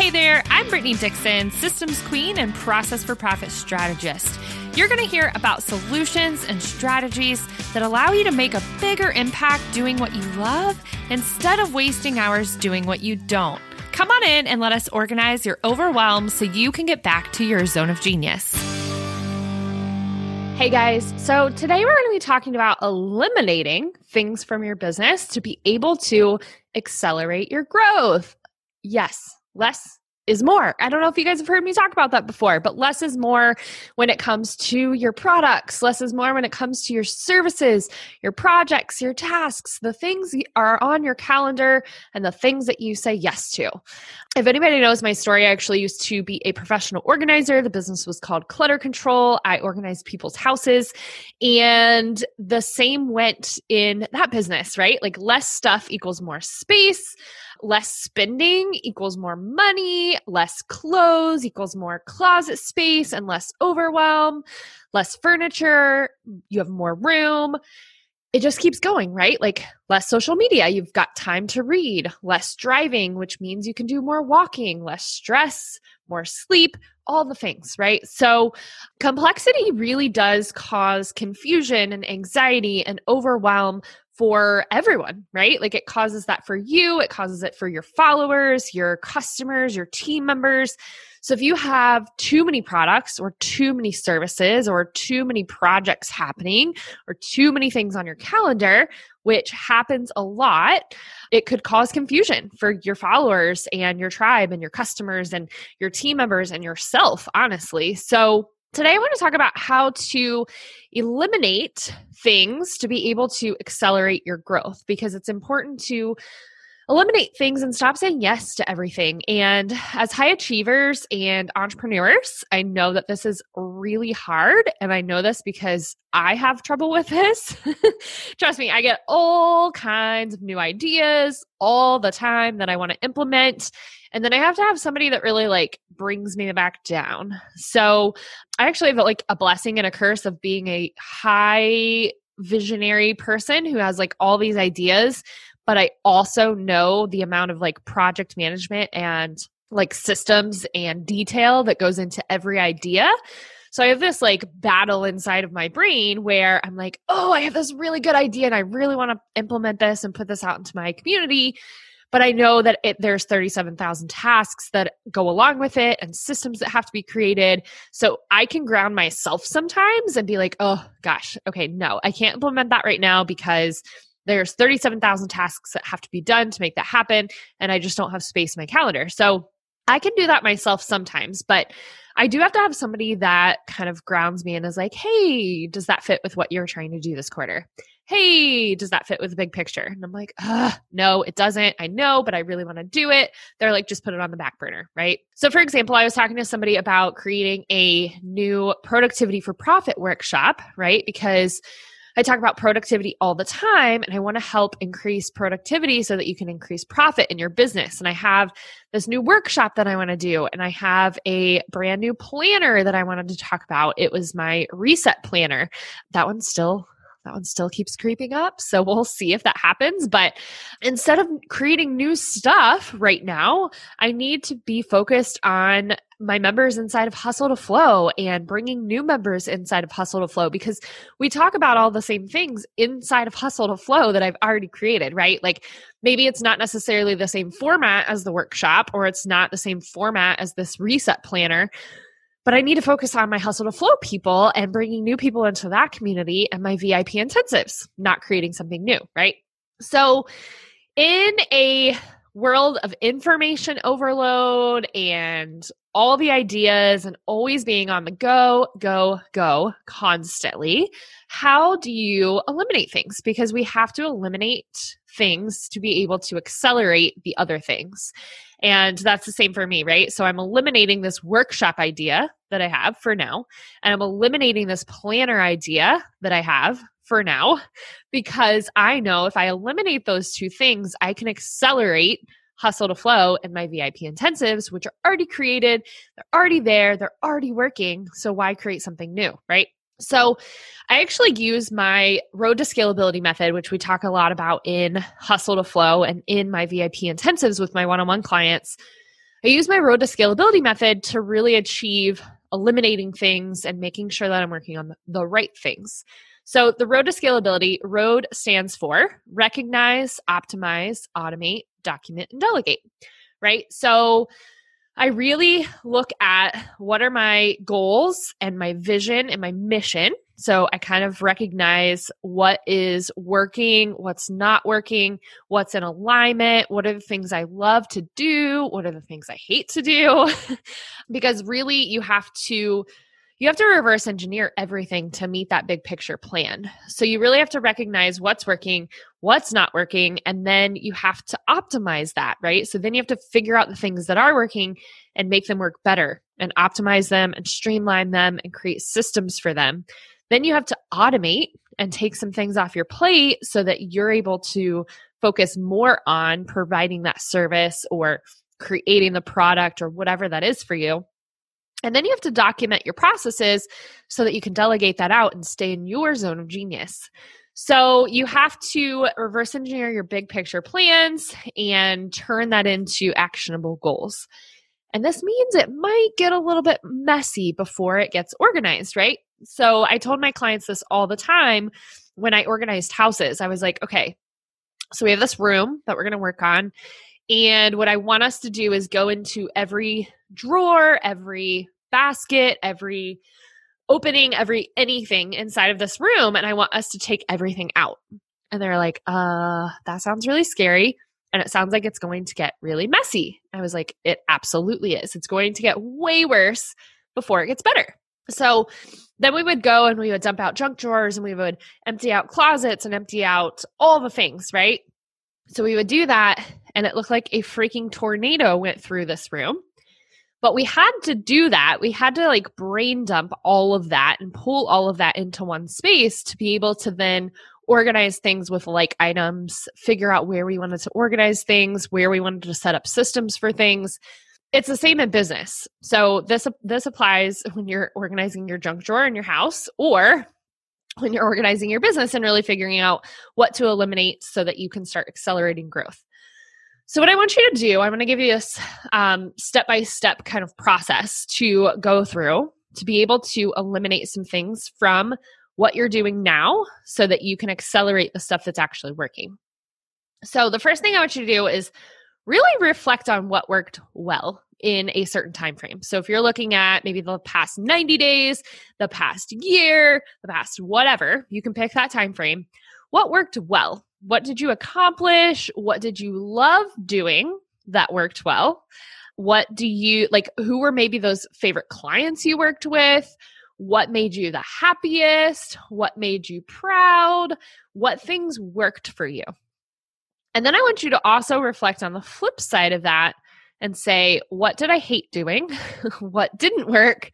Hey there, I'm Brittany Dixon, Systems Queen and Process for Profit Strategist. You're going to hear about solutions and strategies that allow you to make a bigger impact doing what you love instead of wasting hours doing what you don't. Come on in and let us organize your overwhelm so you can get back to your zone of genius. Hey guys, so today we're going to be talking about eliminating things from your business to be able to accelerate your growth. Yes, less is more. I don't know if you guys have heard me talk about that before, but less is more when it comes to your products. Less is more when it comes to your services, your projects, your tasks, the things are on your calendar and the things that you say yes to. If anybody knows my story, I actually used to be a professional organizer. The business was called Clutter Control. I organized people's houses and the same went in that business, right? Like less stuff equals more space less spending equals more money, less clothes equals more closet space and less overwhelm, less furniture, you have more room. It just keeps going, right? Like less social media, you've got time to read, less driving, which means you can do more walking, less stress, more sleep, all the things, right? So, complexity really does cause confusion and anxiety and overwhelm for everyone, right? Like it causes that for you, it causes it for your followers, your customers, your team members. So if you have too many products or too many services or too many projects happening or too many things on your calendar, which happens a lot, it could cause confusion for your followers and your tribe and your customers and your team members and yourself, honestly. So Today, I want to talk about how to eliminate things to be able to accelerate your growth because it's important to eliminate things and stop saying yes to everything. And as high achievers and entrepreneurs, I know that this is really hard. And I know this because I have trouble with this. Trust me, I get all kinds of new ideas all the time that I want to implement. And then I have to have somebody that really like brings me back down. So I actually have like a blessing and a curse of being a high visionary person who has like all these ideas but I also know the amount of like project management and like systems and detail that goes into every idea. So I have this like battle inside of my brain where I'm like, oh, I have this really good idea and I really want to implement this and put this out into my community. But I know that it, there's 37,000 tasks that go along with it and systems that have to be created. So I can ground myself sometimes and be like, oh gosh, okay, no, I can't implement that right now because there's 37,000 tasks that have to be done to make that happen. And I just don't have space in my calendar. So I can do that myself sometimes, but I do have to have somebody that kind of grounds me and is like, hey, does that fit with what you're trying to do this quarter? Hey, does that fit with the big picture? And I'm like, no, it doesn't. I know, but I really want to do it. They're like, just put it on the back burner, right? So, for example, I was talking to somebody about creating a new productivity for profit workshop, right? Because I talk about productivity all the time and I want to help increase productivity so that you can increase profit in your business. And I have this new workshop that I want to do and I have a brand new planner that I wanted to talk about. It was my reset planner. That one's still that one still keeps creeping up. So we'll see if that happens. But instead of creating new stuff right now, I need to be focused on my members inside of Hustle to Flow and bringing new members inside of Hustle to Flow because we talk about all the same things inside of Hustle to Flow that I've already created, right? Like maybe it's not necessarily the same format as the workshop or it's not the same format as this reset planner. But I need to focus on my hustle to flow people and bringing new people into that community and my VIP intensives, not creating something new, right? So, in a world of information overload and all the ideas and always being on the go, go, go constantly. How do you eliminate things? Because we have to eliminate things to be able to accelerate the other things. And that's the same for me, right? So I'm eliminating this workshop idea that I have for now, and I'm eliminating this planner idea that I have for now because I know if I eliminate those two things, I can accelerate hustle to flow and my VIP intensives, which are already created, they're already there, they're already working. So why create something new, right? So, I actually use my road to scalability method, which we talk a lot about in Hustle to Flow and in my VIP intensives with my one on one clients. I use my road to scalability method to really achieve eliminating things and making sure that I'm working on the right things. So, the road to scalability, road stands for recognize, optimize, automate, document, and delegate, right? So, I really look at what are my goals and my vision and my mission. So I kind of recognize what is working, what's not working, what's in alignment, what are the things I love to do, what are the things I hate to do. because really, you have to you have to reverse engineer everything to meet that big picture plan. So you really have to recognize what's working, what's not working, and then you have to optimize that, right? So then you have to figure out the things that are working and make them work better and optimize them and streamline them and create systems for them. Then you have to automate and take some things off your plate so that you're able to focus more on providing that service or creating the product or whatever that is for you. And then you have to document your processes so that you can delegate that out and stay in your zone of genius. So you have to reverse engineer your big picture plans and turn that into actionable goals. And this means it might get a little bit messy before it gets organized, right? So I told my clients this all the time when I organized houses. I was like, okay, so we have this room that we're going to work on. And what I want us to do is go into every drawer, every basket, every opening, every anything inside of this room. And I want us to take everything out. And they're like, uh, that sounds really scary. And it sounds like it's going to get really messy. I was like, it absolutely is. It's going to get way worse before it gets better. So then we would go and we would dump out junk drawers and we would empty out closets and empty out all the things, right? So we would do that. And it looked like a freaking tornado went through this room. But we had to do that. We had to like brain dump all of that and pull all of that into one space to be able to then organize things with like items, figure out where we wanted to organize things, where we wanted to set up systems for things. It's the same in business. So this this applies when you're organizing your junk drawer in your house or when you're organizing your business and really figuring out what to eliminate so that you can start accelerating growth. So, what I want you to do, I'm going to give you this step by step kind of process to go through to be able to eliminate some things from what you're doing now so that you can accelerate the stuff that's actually working. So, the first thing I want you to do is really reflect on what worked well in a certain time frame. So if you're looking at maybe the past 90 days, the past year, the past whatever, you can pick that time frame. What worked well? What did you accomplish? What did you love doing that worked well? What do you like? Who were maybe those favorite clients you worked with? What made you the happiest? What made you proud? What things worked for you? And then I want you to also reflect on the flip side of that and say, what did I hate doing? what didn't work?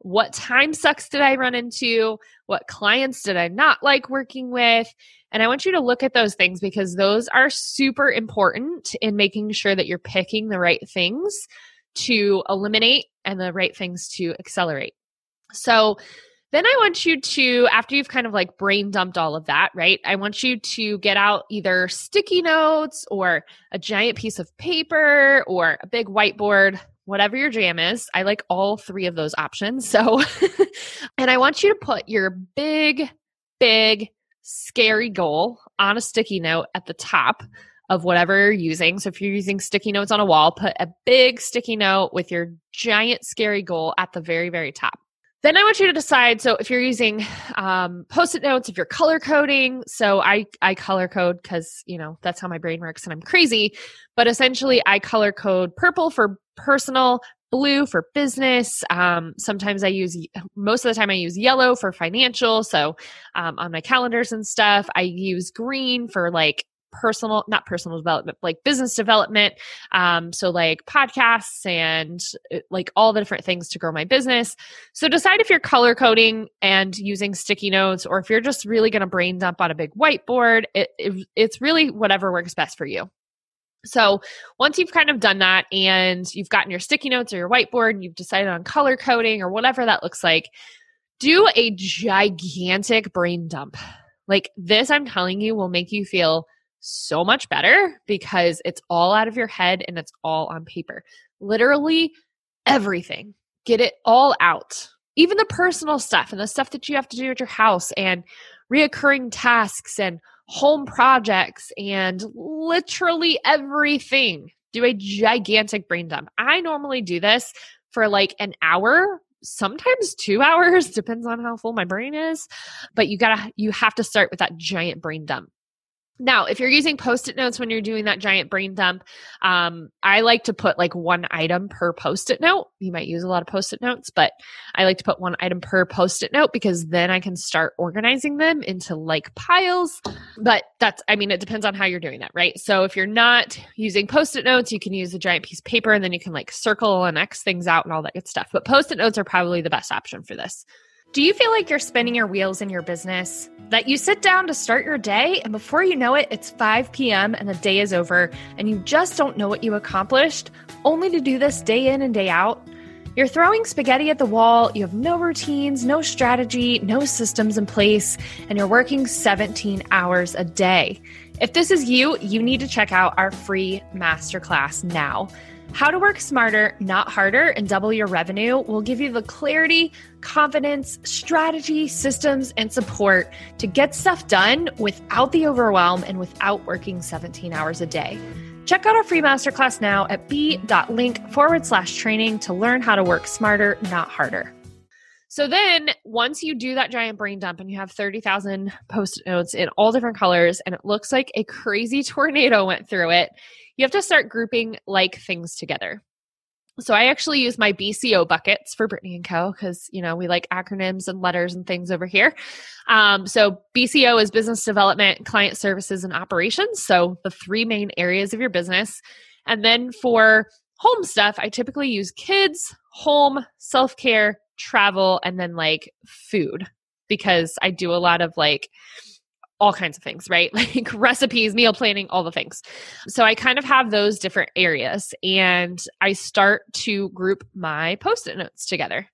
What time sucks did I run into? What clients did I not like working with? And I want you to look at those things because those are super important in making sure that you're picking the right things to eliminate and the right things to accelerate. So, then I want you to, after you've kind of like brain dumped all of that, right? I want you to get out either sticky notes or a giant piece of paper or a big whiteboard, whatever your jam is. I like all three of those options. So, and I want you to put your big, big, scary goal on a sticky note at the top of whatever you're using. So if you're using sticky notes on a wall, put a big sticky note with your giant scary goal at the very, very top. Then I want you to decide. So if you're using um, post-it notes, if you're color coding, so I I color code because you know that's how my brain works and I'm crazy. But essentially, I color code purple for personal, blue for business. Um, sometimes I use, most of the time, I use yellow for financial. So um, on my calendars and stuff, I use green for like personal, not personal development, like business development. Um, so like podcasts and uh, like all the different things to grow my business. So decide if you're color coding and using sticky notes, or if you're just really going to brain dump on a big whiteboard. It, it, it's really whatever works best for you. So once you've kind of done that and you've gotten your sticky notes or your whiteboard and you've decided on color coding or whatever that looks like, do a gigantic brain dump. Like this, I'm telling you, will make you feel so much better because it's all out of your head and it's all on paper. Literally everything. Get it all out. Even the personal stuff and the stuff that you have to do at your house and reoccurring tasks and home projects and literally everything. Do a gigantic brain dump. I normally do this for like an hour sometimes two hours depends on how full my brain is but you gotta you have to start with that giant brain dump now, if you're using post it notes when you're doing that giant brain dump, um, I like to put like one item per post it note. You might use a lot of post it notes, but I like to put one item per post it note because then I can start organizing them into like piles. But that's, I mean, it depends on how you're doing that, right? So if you're not using post it notes, you can use a giant piece of paper and then you can like circle and X things out and all that good stuff. But post it notes are probably the best option for this. Do you feel like you're spinning your wheels in your business? That you sit down to start your day, and before you know it, it's 5 p.m. and the day is over, and you just don't know what you accomplished, only to do this day in and day out? You're throwing spaghetti at the wall, you have no routines, no strategy, no systems in place, and you're working 17 hours a day. If this is you, you need to check out our free masterclass now. How to work smarter, not harder, and double your revenue will give you the clarity, confidence, strategy, systems, and support to get stuff done without the overwhelm and without working 17 hours a day. Check out our free masterclass now at b.link forward slash training to learn how to work smarter, not harder. So then, once you do that giant brain dump and you have 30,000 post notes in all different colors, and it looks like a crazy tornado went through it, you have to start grouping like things together. So I actually use my BCO buckets for Brittany and Co. because you know we like acronyms and letters and things over here. Um, so BCO is business development, client services, and operations. So the three main areas of your business. And then for home stuff, I typically use kids, home, self care, travel, and then like food because I do a lot of like all kinds of things, right? Like recipes, meal planning, all the things. So I kind of have those different areas and I start to group my post it notes together.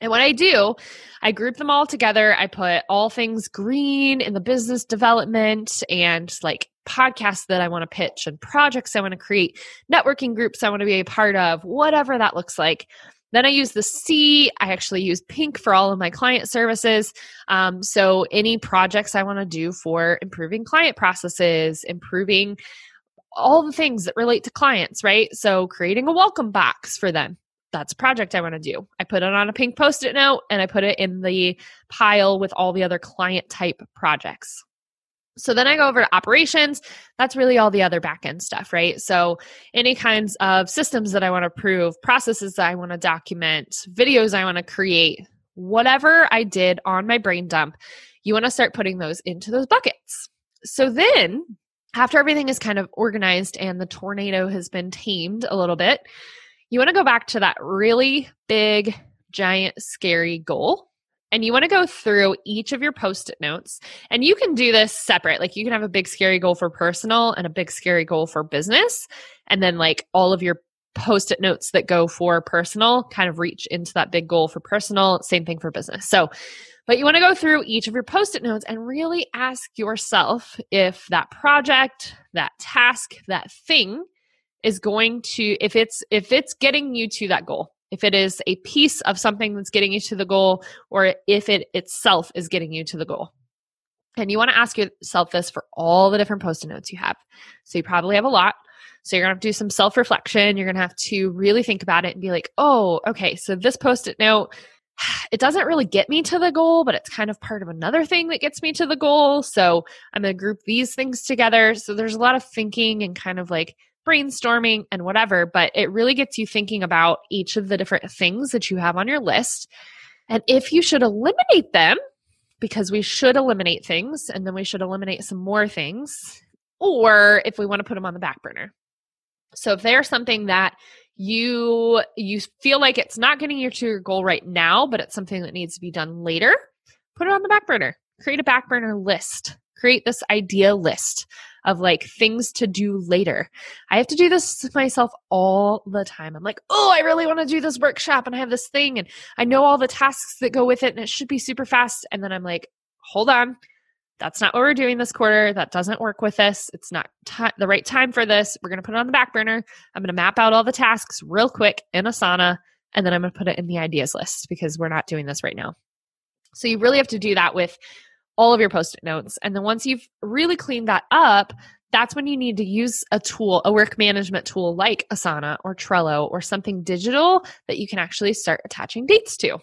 And what I do, I group them all together. I put all things green in the business development and like podcasts that I want to pitch and projects I want to create, networking groups I want to be a part of, whatever that looks like. Then I use the C. I actually use pink for all of my client services. Um, so any projects I want to do for improving client processes, improving all the things that relate to clients, right? So creating a welcome box for them. That's a project I want to do. I put it on a pink post it note and I put it in the pile with all the other client type projects. So then I go over to operations. That's really all the other backend stuff, right? So any kinds of systems that I want to prove, processes that I want to document, videos I want to create, whatever I did on my brain dump, you want to start putting those into those buckets. So then after everything is kind of organized and the tornado has been tamed a little bit, you want to go back to that really big, giant, scary goal and you want to go through each of your post it notes. And you can do this separate. Like you can have a big scary goal for personal and a big scary goal for business. And then like all of your post it notes that go for personal kind of reach into that big goal for personal. Same thing for business. So, but you want to go through each of your post it notes and really ask yourself if that project, that task, that thing is going to if it's if it's getting you to that goal if it is a piece of something that's getting you to the goal, or if it itself is getting you to the goal. And you want to ask yourself this for all the different post it notes you have. So you probably have a lot. So you're going to have to do some self reflection. You're going to have to really think about it and be like, oh, okay, so this post it note, it doesn't really get me to the goal, but it's kind of part of another thing that gets me to the goal. So I'm going to group these things together. So there's a lot of thinking and kind of like brainstorming and whatever, but it really gets you thinking about each of the different things that you have on your list. And if you should eliminate them, because we should eliminate things and then we should eliminate some more things, or if we want to put them on the back burner. So if they're something that you you feel like it's not getting you to your goal right now, but it's something that needs to be done later, put it on the back burner. Create a back burner list. Create this idea list of like things to do later. I have to do this myself all the time. I'm like, oh, I really want to do this workshop and I have this thing and I know all the tasks that go with it and it should be super fast. And then I'm like, hold on. That's not what we're doing this quarter. That doesn't work with this. It's not t- the right time for this. We're going to put it on the back burner. I'm going to map out all the tasks real quick in Asana and then I'm going to put it in the ideas list because we're not doing this right now. So you really have to do that with all of your post it notes. And then once you've really cleaned that up, that's when you need to use a tool, a work management tool like Asana or Trello or something digital that you can actually start attaching dates to.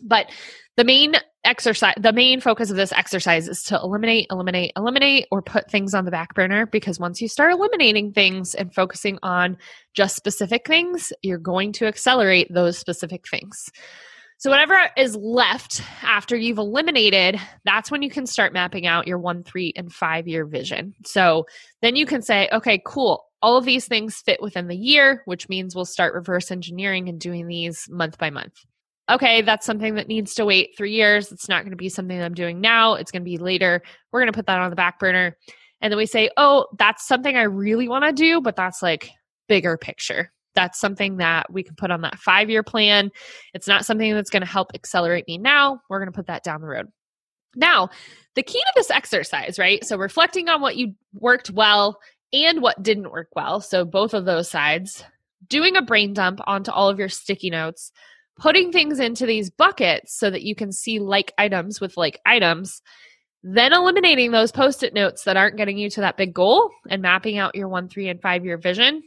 But the main exercise, the main focus of this exercise is to eliminate, eliminate, eliminate, or put things on the back burner because once you start eliminating things and focusing on just specific things, you're going to accelerate those specific things. So, whatever is left after you've eliminated, that's when you can start mapping out your one, three, and five year vision. So, then you can say, okay, cool. All of these things fit within the year, which means we'll start reverse engineering and doing these month by month. Okay, that's something that needs to wait three years. It's not going to be something I'm doing now. It's going to be later. We're going to put that on the back burner. And then we say, oh, that's something I really want to do, but that's like bigger picture that's something that we can put on that five year plan. It's not something that's going to help accelerate me now. We're going to put that down the road. Now, the key to this exercise, right? So, reflecting on what you worked well and what didn't work well. So, both of those sides, doing a brain dump onto all of your sticky notes, putting things into these buckets so that you can see like items with like items, then eliminating those post it notes that aren't getting you to that big goal and mapping out your one, three, and five year vision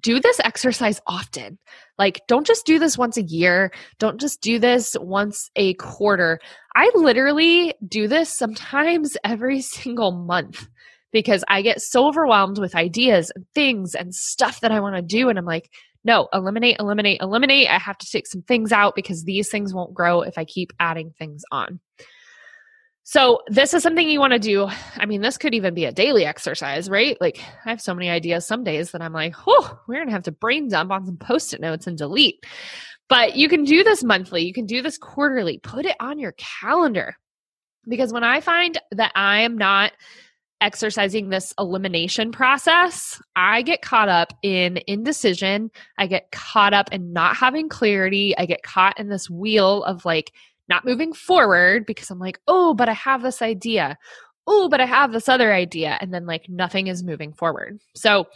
do this exercise often. Like, don't just do this once a year. Don't just do this once a quarter. I literally do this sometimes every single month because I get so overwhelmed with ideas and things and stuff that I want to do. And I'm like, no, eliminate, eliminate, eliminate. I have to take some things out because these things won't grow if I keep adding things on. So, this is something you want to do. I mean, this could even be a daily exercise, right? Like, I have so many ideas some days that I'm like, oh, we're going to have to brain dump on some post it notes and delete. But you can do this monthly, you can do this quarterly, put it on your calendar. Because when I find that I am not exercising this elimination process, I get caught up in indecision. I get caught up in not having clarity. I get caught in this wheel of like, not moving forward because I'm like, oh, but I have this idea. Oh, but I have this other idea. And then like nothing is moving forward. So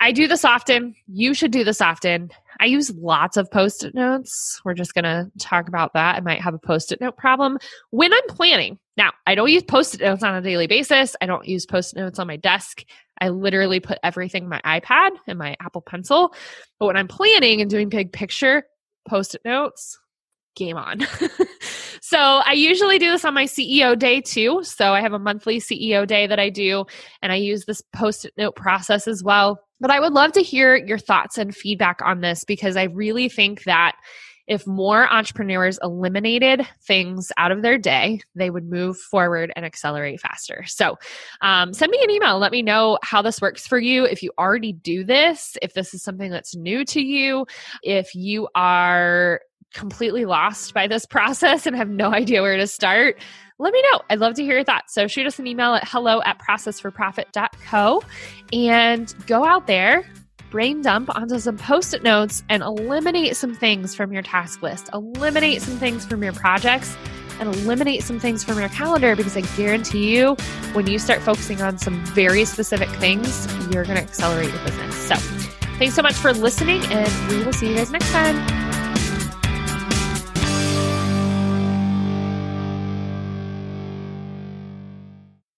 I do this often. You should do this often. I use lots of post it notes. We're just going to talk about that. I might have a post it note problem when I'm planning. Now, I don't use post it notes on a daily basis. I don't use post it notes on my desk. I literally put everything in my iPad and my Apple Pencil. But when I'm planning and doing big picture post it notes, game on. so I usually do this on my CEO day too. So I have a monthly CEO day that I do, and I use this post it note process as well. But I would love to hear your thoughts and feedback on this because I really think that if more entrepreneurs eliminated things out of their day, they would move forward and accelerate faster. So, um, send me an email. Let me know how this works for you. If you already do this, if this is something that's new to you, if you are completely lost by this process and have no idea where to start, let me know. I'd love to hear your thoughts. So shoot us an email at hello at processforprofit.co and go out there, brain dump onto some post it notes and eliminate some things from your task list, eliminate some things from your projects. And eliminate some things from your calendar because I guarantee you, when you start focusing on some very specific things, you're going to accelerate your business. So, thanks so much for listening, and we will see you guys next time.